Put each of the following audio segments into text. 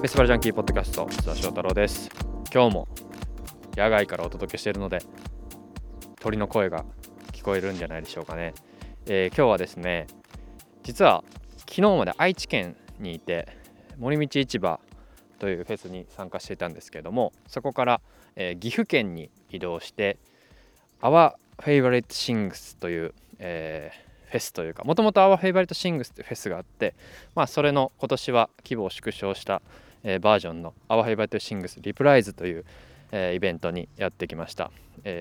フェスティバルジャンキーポッドキャスト津田翔太郎です。今日も野外からお届けしているので鳥の声が聞こえるんじゃないでしょうかね、えー、今日はですね実は昨日まで愛知県にいて森道市場というフェスに参加していたんですけれどもそこから、えー、岐阜県に移動して Our Favorite Things という、えーフェスというかもともと Our Favorite Things ってフェスがあって、まあ、それの今年は規模を縮小した、えー、バージョンの Our Favorite Things Reprise という、えー、イベントにやってきました。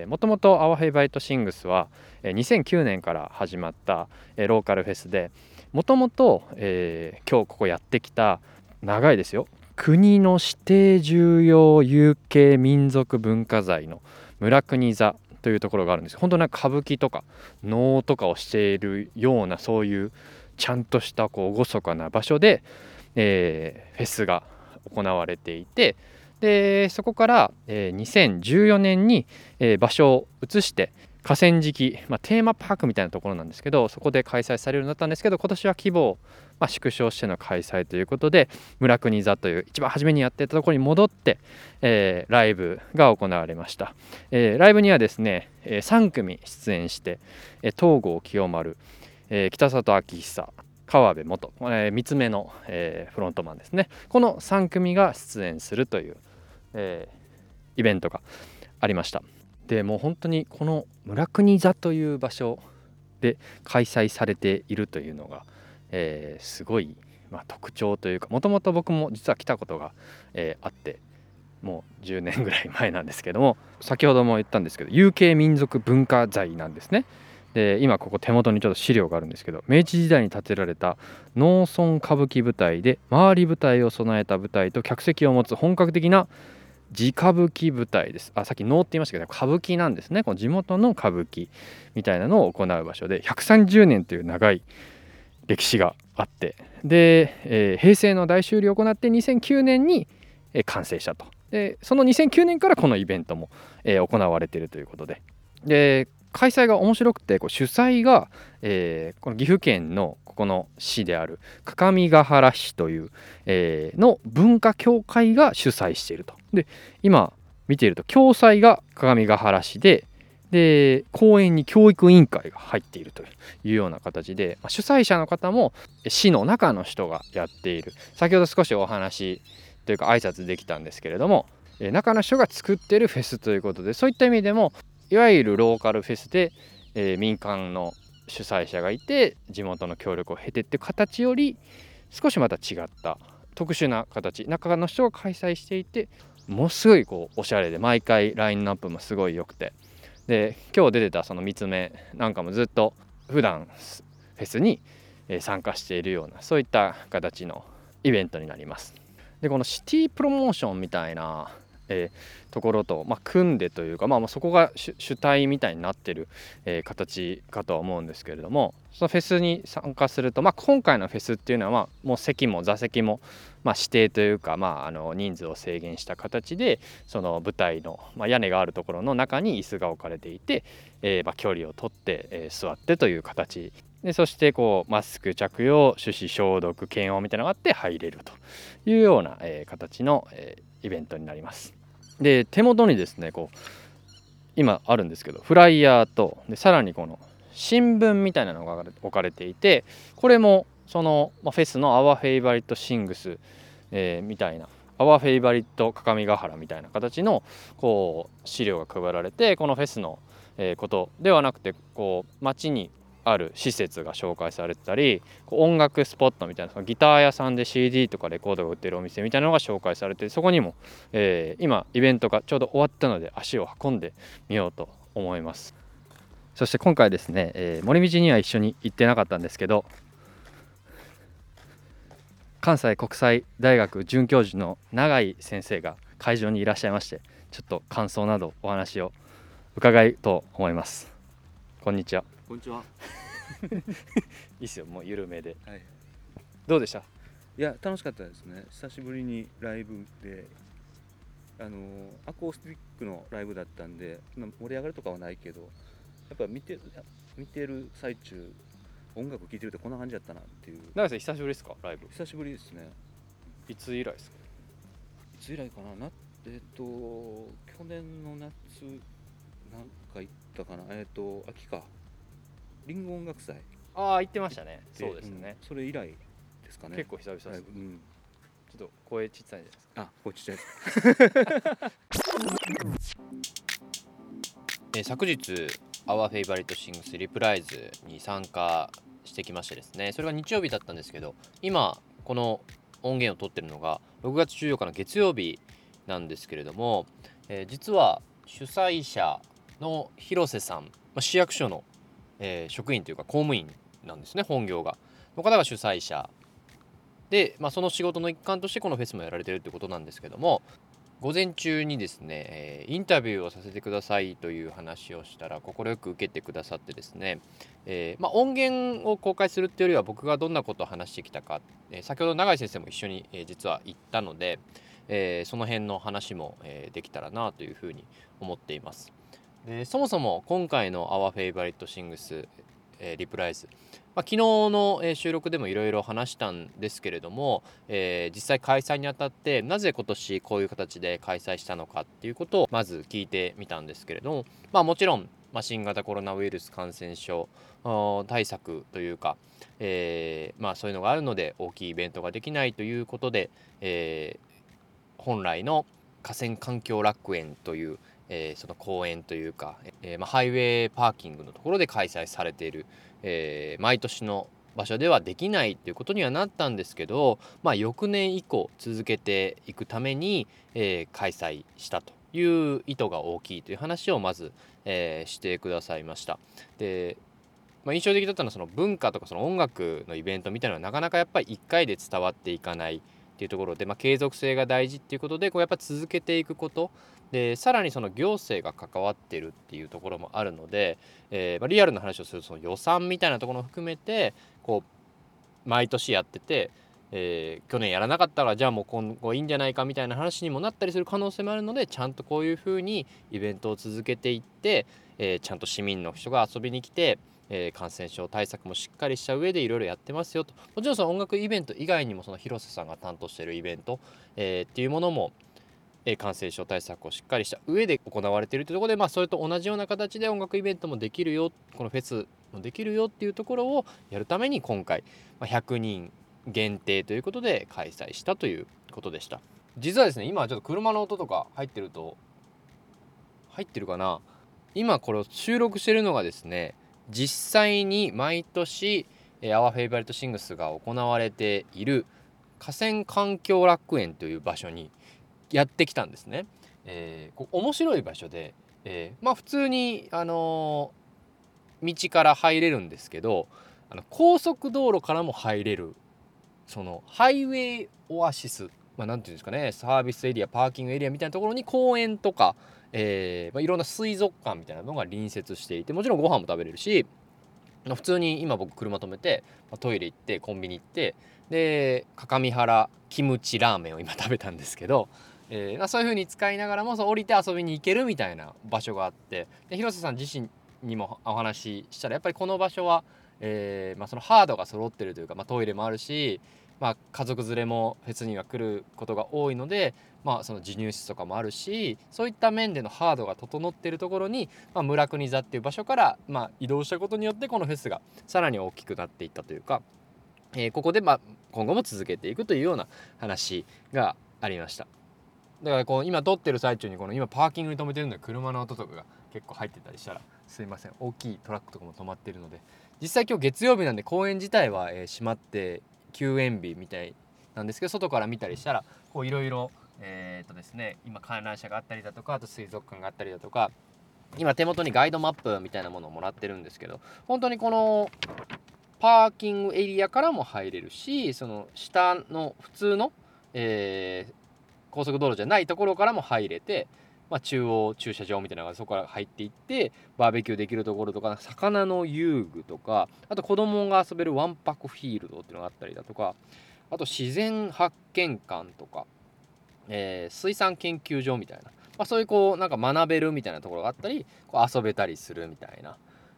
もともと Our Favorite Things は、えー、2009年から始まった、えー、ローカルフェスでもともと今日ここやってきた長いですよ。国の指定重要有形民族文化財の村国座というところがあるんです。本当に歌舞伎とか能とかをしているようなそういうちゃんとしたこう厳かな場所で、えー、フェスが行われていてでそこから、えー、2014年に、えー、場所を移して河川敷、まあ、テーマパークみたいなところなんですけどそこで開催されるようになったんですけど今年は規模を、まあ、縮小しての開催ということで村国座という一番初めにやってたところに戻って、えー、ライブが行われました、えー、ライブにはですね、えー、3組出演して、え東郷清丸、えー、北里昭久川辺元、えー、3つ目の、えー、フロントマンですねこの3組が出演するという、えー、イベントがありましたでもう本当にこの村国座という場所で開催されているというのが、えー、すごい、まあ、特徴というかもともと僕も実は来たことが、えー、あってもう10年ぐらい前なんですけども先ほども言ったんですけど有形民族文化財なんですね。で今ここ手元にちょっと資料があるんですけど明治時代に建てられた農村歌舞伎舞台で周り舞台を備えた舞台と客席を持つ本格的な地歌舞伎舞台です。あさっき能って言いましたけど歌舞伎なんですね。この地元の歌舞伎みたいなのを行う場所で130年という長い歴史があって。で、えー、平成の大修理を行って2009年に、完成したと。でその2009年からこのイベントも、えー、行われているということで。で開催が面白くてこう主催が、えー、この岐阜県のここの市である各務原市という、えー、の文化協会が主催していると。で今見ていると共催が各務原市でで公園に教育委員会が入っているというような形で、まあ、主催者の方も市の中の人がやっている先ほど少しお話というか挨拶できたんですけれども中の人が作ってるフェスということでそういった意味でもいわゆるローカルフェスで、えー、民間の主催者がいて地元の協力を経てっていう形より少しまた違った特殊な形中の人が開催していてものすごいこうおしゃれで毎回ラインナップもすごい良くてで今日出てたその3つ目なんかもずっと普段フェスに参加しているようなそういった形のイベントになります。でこのシティプロモーションみたいなえー、ところと、まあ、組んでというか、まあ、そこが主体みたいになってる、えー、形かとは思うんですけれどもそのフェスに参加すると、まあ、今回のフェスっていうのは、まあ、もう席も座席も、まあ、指定というか、まあ、あの人数を制限した形でその舞台の、まあ、屋根があるところの中に椅子が置かれていて、えーまあ、距離をとって、えー、座ってという形でそしてこうマスク着用手指消毒検温みたいなのがあって入れるというような、えー、形の、えー、イベントになります。で手元にですねこう今あるんですけどフライヤーとでさらにこの新聞みたいなのが置かれていてこれもその、ま、フェスの「Our Favorite Sings、えー」みたいな「OurFavorit 各務原」みたいな形のこう資料が配られてこのフェスの、えー、ことではなくてこう街にある施設が紹介されてたり音楽スポットみたいなそのギター屋さんで CD とかレコードが売ってるお店みたいなのが紹介されてそこにも、えー、今イベントがちょうど終わったので足を運んでみようと思います。そして今回ですね、えー、森道には一緒に行ってなかったんですけど関西国際大学准教授の永井先生が会場にいらっしゃいましてちょっと感想などお話を伺いと思います。こんにちは。こんにちは。いいっすよもう緩めで、はい、どうでした？いや楽しかったですね。久しぶりにライブであのアコースティックのライブだったんで、まあ、盛り上がるとかはないけどやっぱ見て見てる最中音楽聴いてるってこんな感じだったなっていう。永井さん久しぶりですか？ライブ。久しぶりですね。いつ以来ですか？つ以来かな？なえっ、と去年の夏なんか行ったかな？えっ、と秋かリンゴ音楽祭。ああ言ってましたね。そうですね、うん。それ以来ですかね。結構久々です、はいうん。ちょっと声ちっちゃいんじゃないですか？あこっちちっちゃいです。えー昨日「Our Favorite Things リプライズ」に参加してきましてですね。それが日曜日だったんですけど今この音源を取ってるのが6月14日の月曜日なんですけれども、えー実は主催者の広瀬さん、まあ、市役所の、えー職員というか公務員なんですね本業が。の方が主催者で、まあ、その仕事の一環としてこのフェスもやられてるってことなんですけども午前中にですね、えインタビューをさせてくださいという話をしたら快く受けてくださってですね、えーまあ、音源を公開するっていうよりは僕がどんなことを話してきたか、え先ほど永井先生も一緒に、え実は行ったので、えーその辺の話も、えできたらなというふうに思っています。でそもそも今回の「Our Favorite Things、えーリプライズ」まあ、昨日の、え収録でもいろいろ話したんですけれども、えー実際開催にあたってなぜ今年こういう形で開催したのかっていうことをまず聞いてみたんですけれども、まあ、もちろん、まあ、新型コロナウイルス感染症対策というか、えーまあ、そういうのがあるので大きいイベントができないということで、え本来の河川環境楽園という、えーその公園というか、えーまあ、ハイウェイパーキングのところで開催されている、えー毎年の場所ではできないっていうことにはなったんですけど、まあ、翌年以降続けていくために、え開催したという意図が大きいという話をまず、えーしてくださいました。でまあ、印象的だったのはその文化とかその音楽のイベントみたいなのはなかなかやっぱり1回で伝わっていかないっていうところで、まあ、継続性が大事っていうことでこうやっぱ続けていくことでさらにその行政が関わってるっていうところもあるので、えーまあ、リアルな話をするとその予算みたいなところも含めてこう毎年やってて、えー去年やらなかったらじゃあもう今後いいんじゃないかみたいな話にもなったりする可能性もあるのでちゃんとこういうふうにイベントを続けていって、えーちゃんと市民の人が遊びに来て、え感染症対策もしっかりした上でいろいろやってますよと。もちろんその音楽イベント以外にもその広瀬さんが担当しているイベント、えーっていうものも、え感染症対策をしっかりした上で行われているというところで、まあ、それと同じような形で音楽イベントもできるよこのフェスもできるよっていうところをやるために今回、ま、100人限定ということで開催したということでした。実はですね今ちょっと車の音とか入ってると入ってるかな？今これを収録してるのがですね実際に毎年「Our Favorite Things」が行われている河川環境楽園という場所にやってきたんですね。えーこう面白い場所で、えーまあ普通に、あのー道から入れるんですけどあの高速道路からも入れるそのハイウェイオアシス、まあ、なんていうんですかねサービスエリアパーキングエリアみたいなところに公園とか、えーまあ、いろんな水族館みたいなのが隣接していてもちろんご飯も食べれるし普通に今僕車止めて、トイレ行ってコンビニ行ってで各務原キムチラーメンを今食べたんですけど、えーそういう風に使いながらもそう降りて遊びに行けるみたいな場所があってで広瀬さん自身にもお話ししたらやっぱりこの場所は、えーまあ、そのハードが揃ってるというか、まあ、トイレもあるし、まあ、家族連れもフェスには来ることが多いので、まあ、その授乳室とかもあるしそういった面でのハードが整ってるところに、ま、村国座っていう場所から、ま、移動したことによってこのフェスがさらに大きくなっていったというか、えーここで、ま、今後も続けていくというような話がありました。だからこう今撮ってる最中にこの今パーキングに止めてるので車の音とかが結構入ってたりしたらすいません。大きいトラックとかも止まってるので。実際今日月曜日なんで公園自体は、えー閉まって休園日みたいなんですけど外から見たりしたらこういろいろえーっとですね今観覧車があったりだとかあと水族館があったりだとか今手元にガイドマップみたいなものをもらってるんですけど本当にこのパーキングエリアからも入れるしその下の普通の、えー高速道路じゃないところからも入れて、まあ、中央駐車場みたいなのがそこから入っていってバーベキューできるところとか魚の遊具とかあと子供が遊べるワンパクフィールドっていうのがあったりだとかあと自然発見館とか、えー水産研究所みたいな、まあ、そういうこうなんか学べるみたいなところがあったりこう遊べたりするみたいな、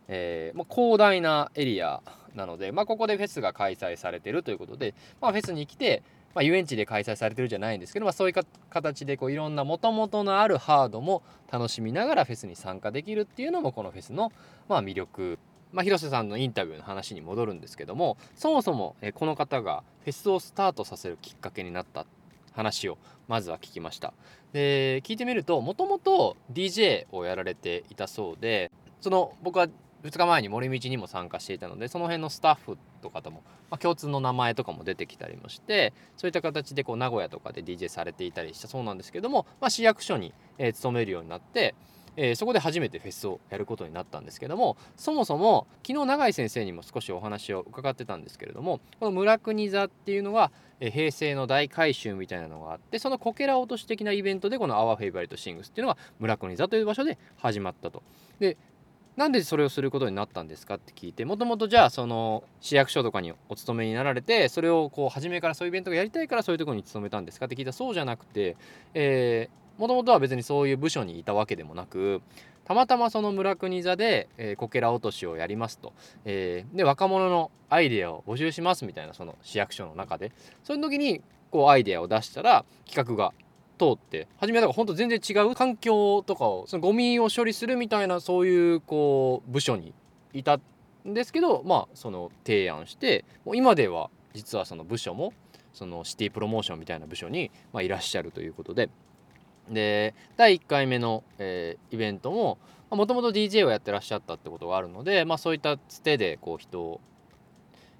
えーまあ、広大なエリアなので、まあ、ここでフェスが開催されてるということで、まあ、フェスに来て、まあ、遊園地で開催されてるじゃないんですけど、まあ、そういうか形でこういろんなもともとのあるハードも楽しみながらフェスに参加できるっていうのもこのフェスのまあ魅力。まあ、広瀬さんのインタビューの話に戻るんですけどもそもそもこの方がフェスをスタートさせるきっかけになった話をまずは聞きました。で聞いてみるともともと DJ をやられていたそうでその僕は2日前に森道にも参加していたのでその辺のスタッフとかとも、まあ、共通の名前とかも出てきたりもしてそういった形でこう名古屋とかで DJ されていたりしたそうなんですけども、まあ、市役所に、えー、勤めるようになって、えー、そこで初めてフェスをやることになったんですけどもそもそも昨日永井先生にも少しお話を伺ってたんですけれどもこの村国座っていうのは、えー、平成の大改修みたいなのがあってそのこけら落とし的なイベントでこの「アワーフェイバリットシングス」っていうのが村国座という場所で始まったと。でなんでそれをすることになったんですかって聞いてもともとじゃあその市役所とかにお勤めになられてそれをこう初めからそういうイベントがやりたいからそういうところに勤めたんですかって聞いたらそうじゃなくてもともとは別にそういう部署にいたわけでもなくたまたまその村国座で、え、こけら落としをやりますと、えー、で若者のアイデアを募集しますみたいなその市役所の中で。その時にこうアイデアを出したら企画が通って初めはだから本当全然違う環境とかをそのゴミを処理するみたいなそういうこう部署にいたんですけどまあその提案してもう今では実はその部署もそのシティプロモーションみたいな部署に、まあ、いらっしゃるということで。で第1回目の、えー、イベントももともと DJ をやってらっしゃったってことがあるので、まあ、そういったつてでこう人を、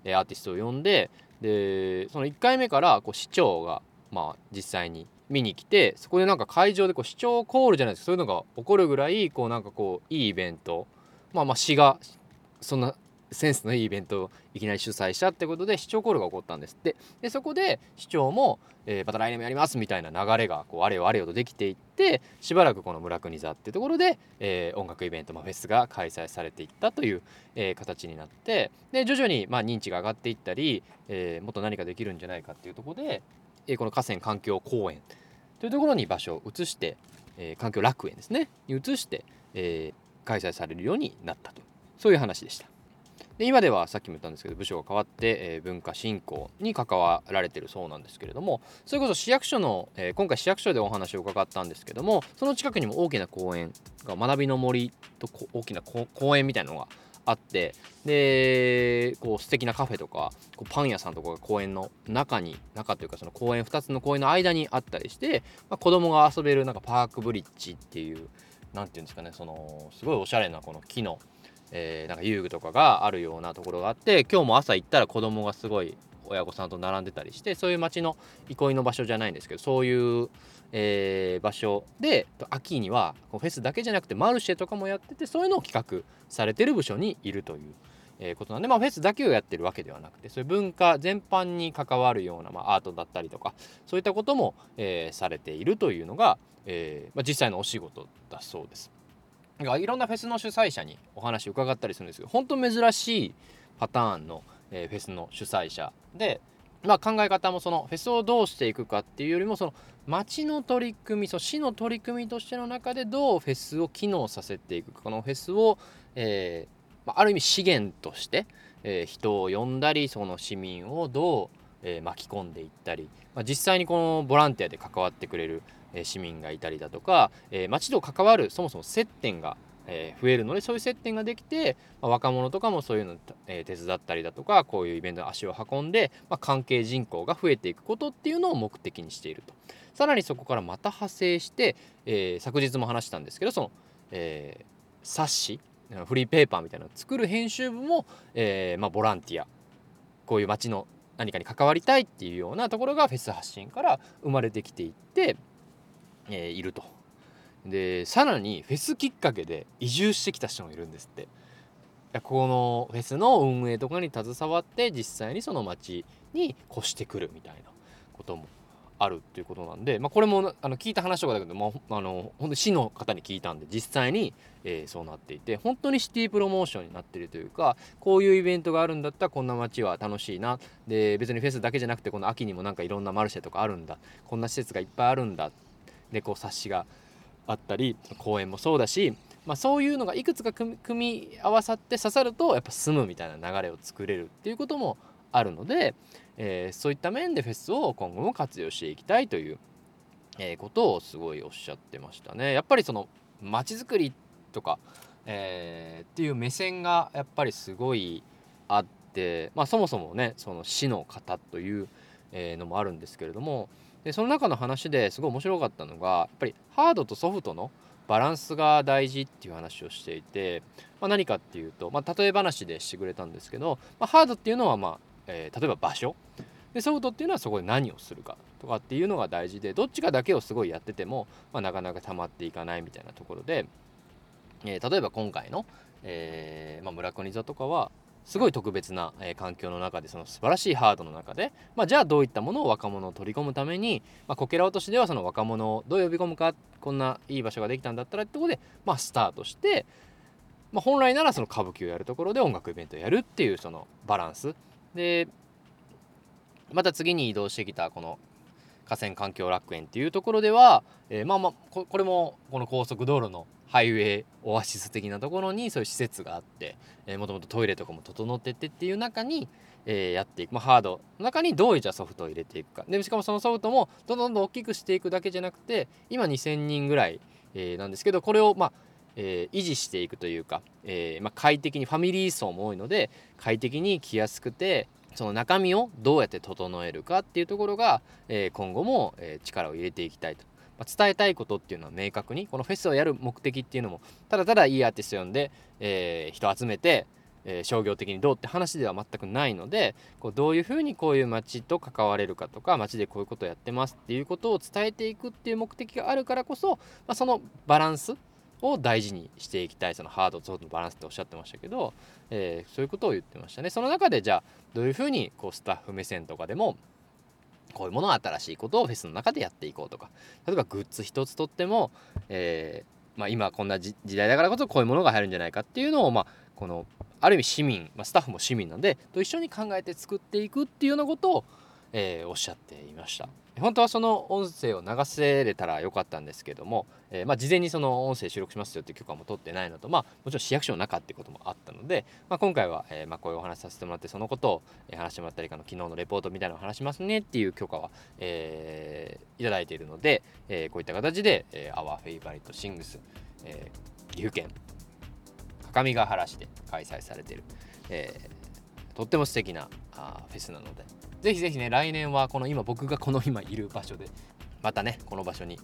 えー、アーティストを呼んででその1回目からこう市長が、まあ、実際に見に来てそこでなんか会場でこう視聴コールじゃないですかそういうのが起こるぐらいこうなんかこういいイベント。まあまあ市がそんなセンスのいいイベントをいきなり主催したってことで視聴コールが起こったんです。ってでそこで市長も、えー、また来年もやりますみたいな流れがこうあれよあれよとできていってしばらくこの村国座ってところで、えー、音楽イベント、まあ、フェスが開催されていったという、えー、形になってで徐々にまあ認知が上がっていったり、えー、もっと何かできるんじゃないかっていうところで、え、この河川環境公園。というところに場所を移して、え、環境楽園ですね。に移して、え、開催されるようになったと。そういう話でした。で今ではさっきも言ったんですけど部署が変わって、え、文化振興に関わられてるそうなんですけれどもそれこそ市役所の、え、今回市役所でお話を伺ったんですけどもその近くにも大きな公園が学びの森と大きな公園みたいなのがあってでこう素敵なカフェとかこうパン屋さんとかが公園の中に中というかその公園2つの公園の間にあったりして、まあ、子供が遊べるなんかパークブリッジっていう何て言うんですかねそのすごいおしゃれなこの木の、えー、なんか遊具とかがあるようなところがあって今日も朝行ったら子供がすごい親御さんと並んでたりしてそういう街の憩いの場所じゃないんですけどそういうえー、場所で秋にはフェスだけじゃなくてマルシェとかもやっててそういうのを企画されてる部署にいるという。えー、ことなんで、まあ、フェスだけをやってるわけではなくてそういう文化全般に関わるような、まあ、アートだったりとかそういったことも、えー、されているというのが、えーまあ、実際のお仕事だそうです。だかいろんなフェスの主催者にお話を伺ったりするんですけど本当珍しいパターンの、えー、フェスの主催者でまあ、考え方もそのフェスをどうしていくかっていうよりもその町の取り組みそ市の取り組みとしての中でどうフェスを機能させていくか。このフェスを、えー、ある意味資源として、えー、人を呼んだりその市民をどう、えー、巻き込んでいったり、まあ、実際にこのボランティアで関わってくれる、え市民がいたりだとか、え町と関わるそもそも接点がえー、増えるのでそういう接点ができて、まあ、若者とかもそういうの、えー、手伝ったりだとかこういうイベントに足を運んで、まあ、関係人口が増えていくことっていうのを目的にしていると。さらにそこからまた派生して、えー、昨日も話したんですけどその、え、冊子フリーペーパーみたいなのを作る編集部も、えまあ、ボランティアこういう街の何かに関わりたいっていうようなところがフェス発信から生まれてきていって、え、いると。でさらにフェスきっかけで移住してきた人もいるんですって。このフェスの運営とかに携わって実際にその町に越してくるみたいなこともあるっていうことなんで、まあ、これもあの聞いた話とかだけど、まあ、あの本当市の方に聞いたんで実際に、えー、そうなっていて本当にシティプロモーションになってるというかこういうイベントがあるんだったらこんな街は楽しいな。で別にフェスだけじゃなくてこの秋にもなんかいろんなマルシェとかあるんだ。こんな施設がいっぱいあるんだ。でこう冊子があったり公園もそうだし、まあ、そういうのがいくつか組み合わさって刺さるとやっぱ住むみたいな流れを作れるっていうこともあるので、えー、そういった面でフェスを今後も活用していきたいという、え、ことをすごいおっしゃってましたね。やっぱりその街づくりとか、えー、っていう目線がやっぱりすごいあって、まあ、そもそもねその市の方というのもあるんですけれどもでその中の話ですごい面白かったのがやっぱりハードとソフトのバランスが大事っていう話をしていて、まあ、何かっていうと、まあ、例え話でしてくれたんですけど、まあ、ハードっていうのは、まあえー、例えば場所。でソフトっていうのはそこで何をするかとかっていうのが大事でどっちかだけをすごいやってても、まあ、なかなか溜まっていかないみたいなところで、えー、例えば今回の、えーまあ、村国座とかはすごい特別な、え、環境の中でその素晴らしいハードの中で、まあ、じゃあどういったものを若者を取り込むために、ま、こけら落としではその若者をどう呼び込むかこんないい場所ができたんだったらってことで、まあ、スタートして、まあ、本来ならその歌舞伎をやるところで音楽イベントをやるっていうそのバランス。でまた次に移動してきたこの河川環境楽園っていうところでは、えー、まあまあこれもこの高速道路のハイウェイオアシス的なところにそういう施設があってもともとトイレとかも整っててっていう中に、えー、やっていく、まあ、ハードの中にどういうじゃソフトを入れていくか。でしかもそのソフトもどんどんどん大きくしていくだけじゃなくて今2000人ぐらい、えー、なんですけどこれをまあえー、維持していくというか、えーまあ、快適にファミリー層も多いので快適に来やすくてその中身をどうやって整えるかっていうところが、えー、今後も、えー、力を入れていきたいと。ま伝えたいことっていうのは明確にこのフェスをやる目的っていうのもただただいいアーティスト呼んで、えー、人集めて、え、商業的にどうって話では全くないのでこうどういうふうにこういう街と関われるかとか街でこういうことをやってますっていうことを伝えていくっていう目的があるからこそ、まあ、そのバランスを大事にしていきたいそのハードとソフトのバランスっておっしゃってましたけど、えー、そういうことを言ってましたね。その中でじゃあどういうふうにこうスタッフ目線とかでもこういうものを新しいことをフェスの中でやっていこうとか例えばグッズ一つとっても、えー、まあ、今こんな時代だからこそこういうものが入るんじゃないかっていうのを、まあ、このある意味市民、まあ、スタッフも市民なんでと一緒に考えて作っていくっていうようなことを、えー、おっしゃっていました。本当はその音声を流せれたらよかったんですけども、えー、まあ、事前にその音声収録しますよっていう許可も取ってないのと、まあ、もちろん市役所の中っていうこともあったので、まあ、今回は、えー、まこういうお話させてもらってそのことを、え話してもらったりかの昨日のレポートみたいなのを話しますねっていう許可は、えー、いただいているので、えこういった形で「えー、Our Favorite Sings、え岐阜県各務原市で開催されている、えとっても素敵なあフェスなのでぜひぜひね来年はこの今僕がこの今いる場所でまたねこの場所に、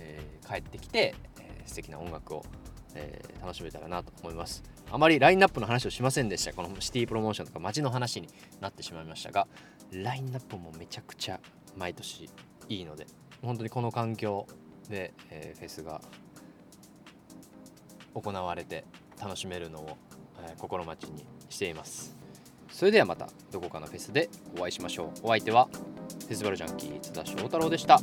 えー、帰ってきて、えー、素敵な音楽を、えー、楽しめたらなと思います。あまりラインナップの話をしませんでした。このシティプロモーションとか街の話になってしまいましたがラインナップもめちゃくちゃ毎年いいので本当にこの環境で、えー、フェスが行われて楽しめるのを、えー、心待ちにしています。それではまたどこかのフェスでお会いしましょう。お相手はフェスティバルジャンキー津田翔太郎でした。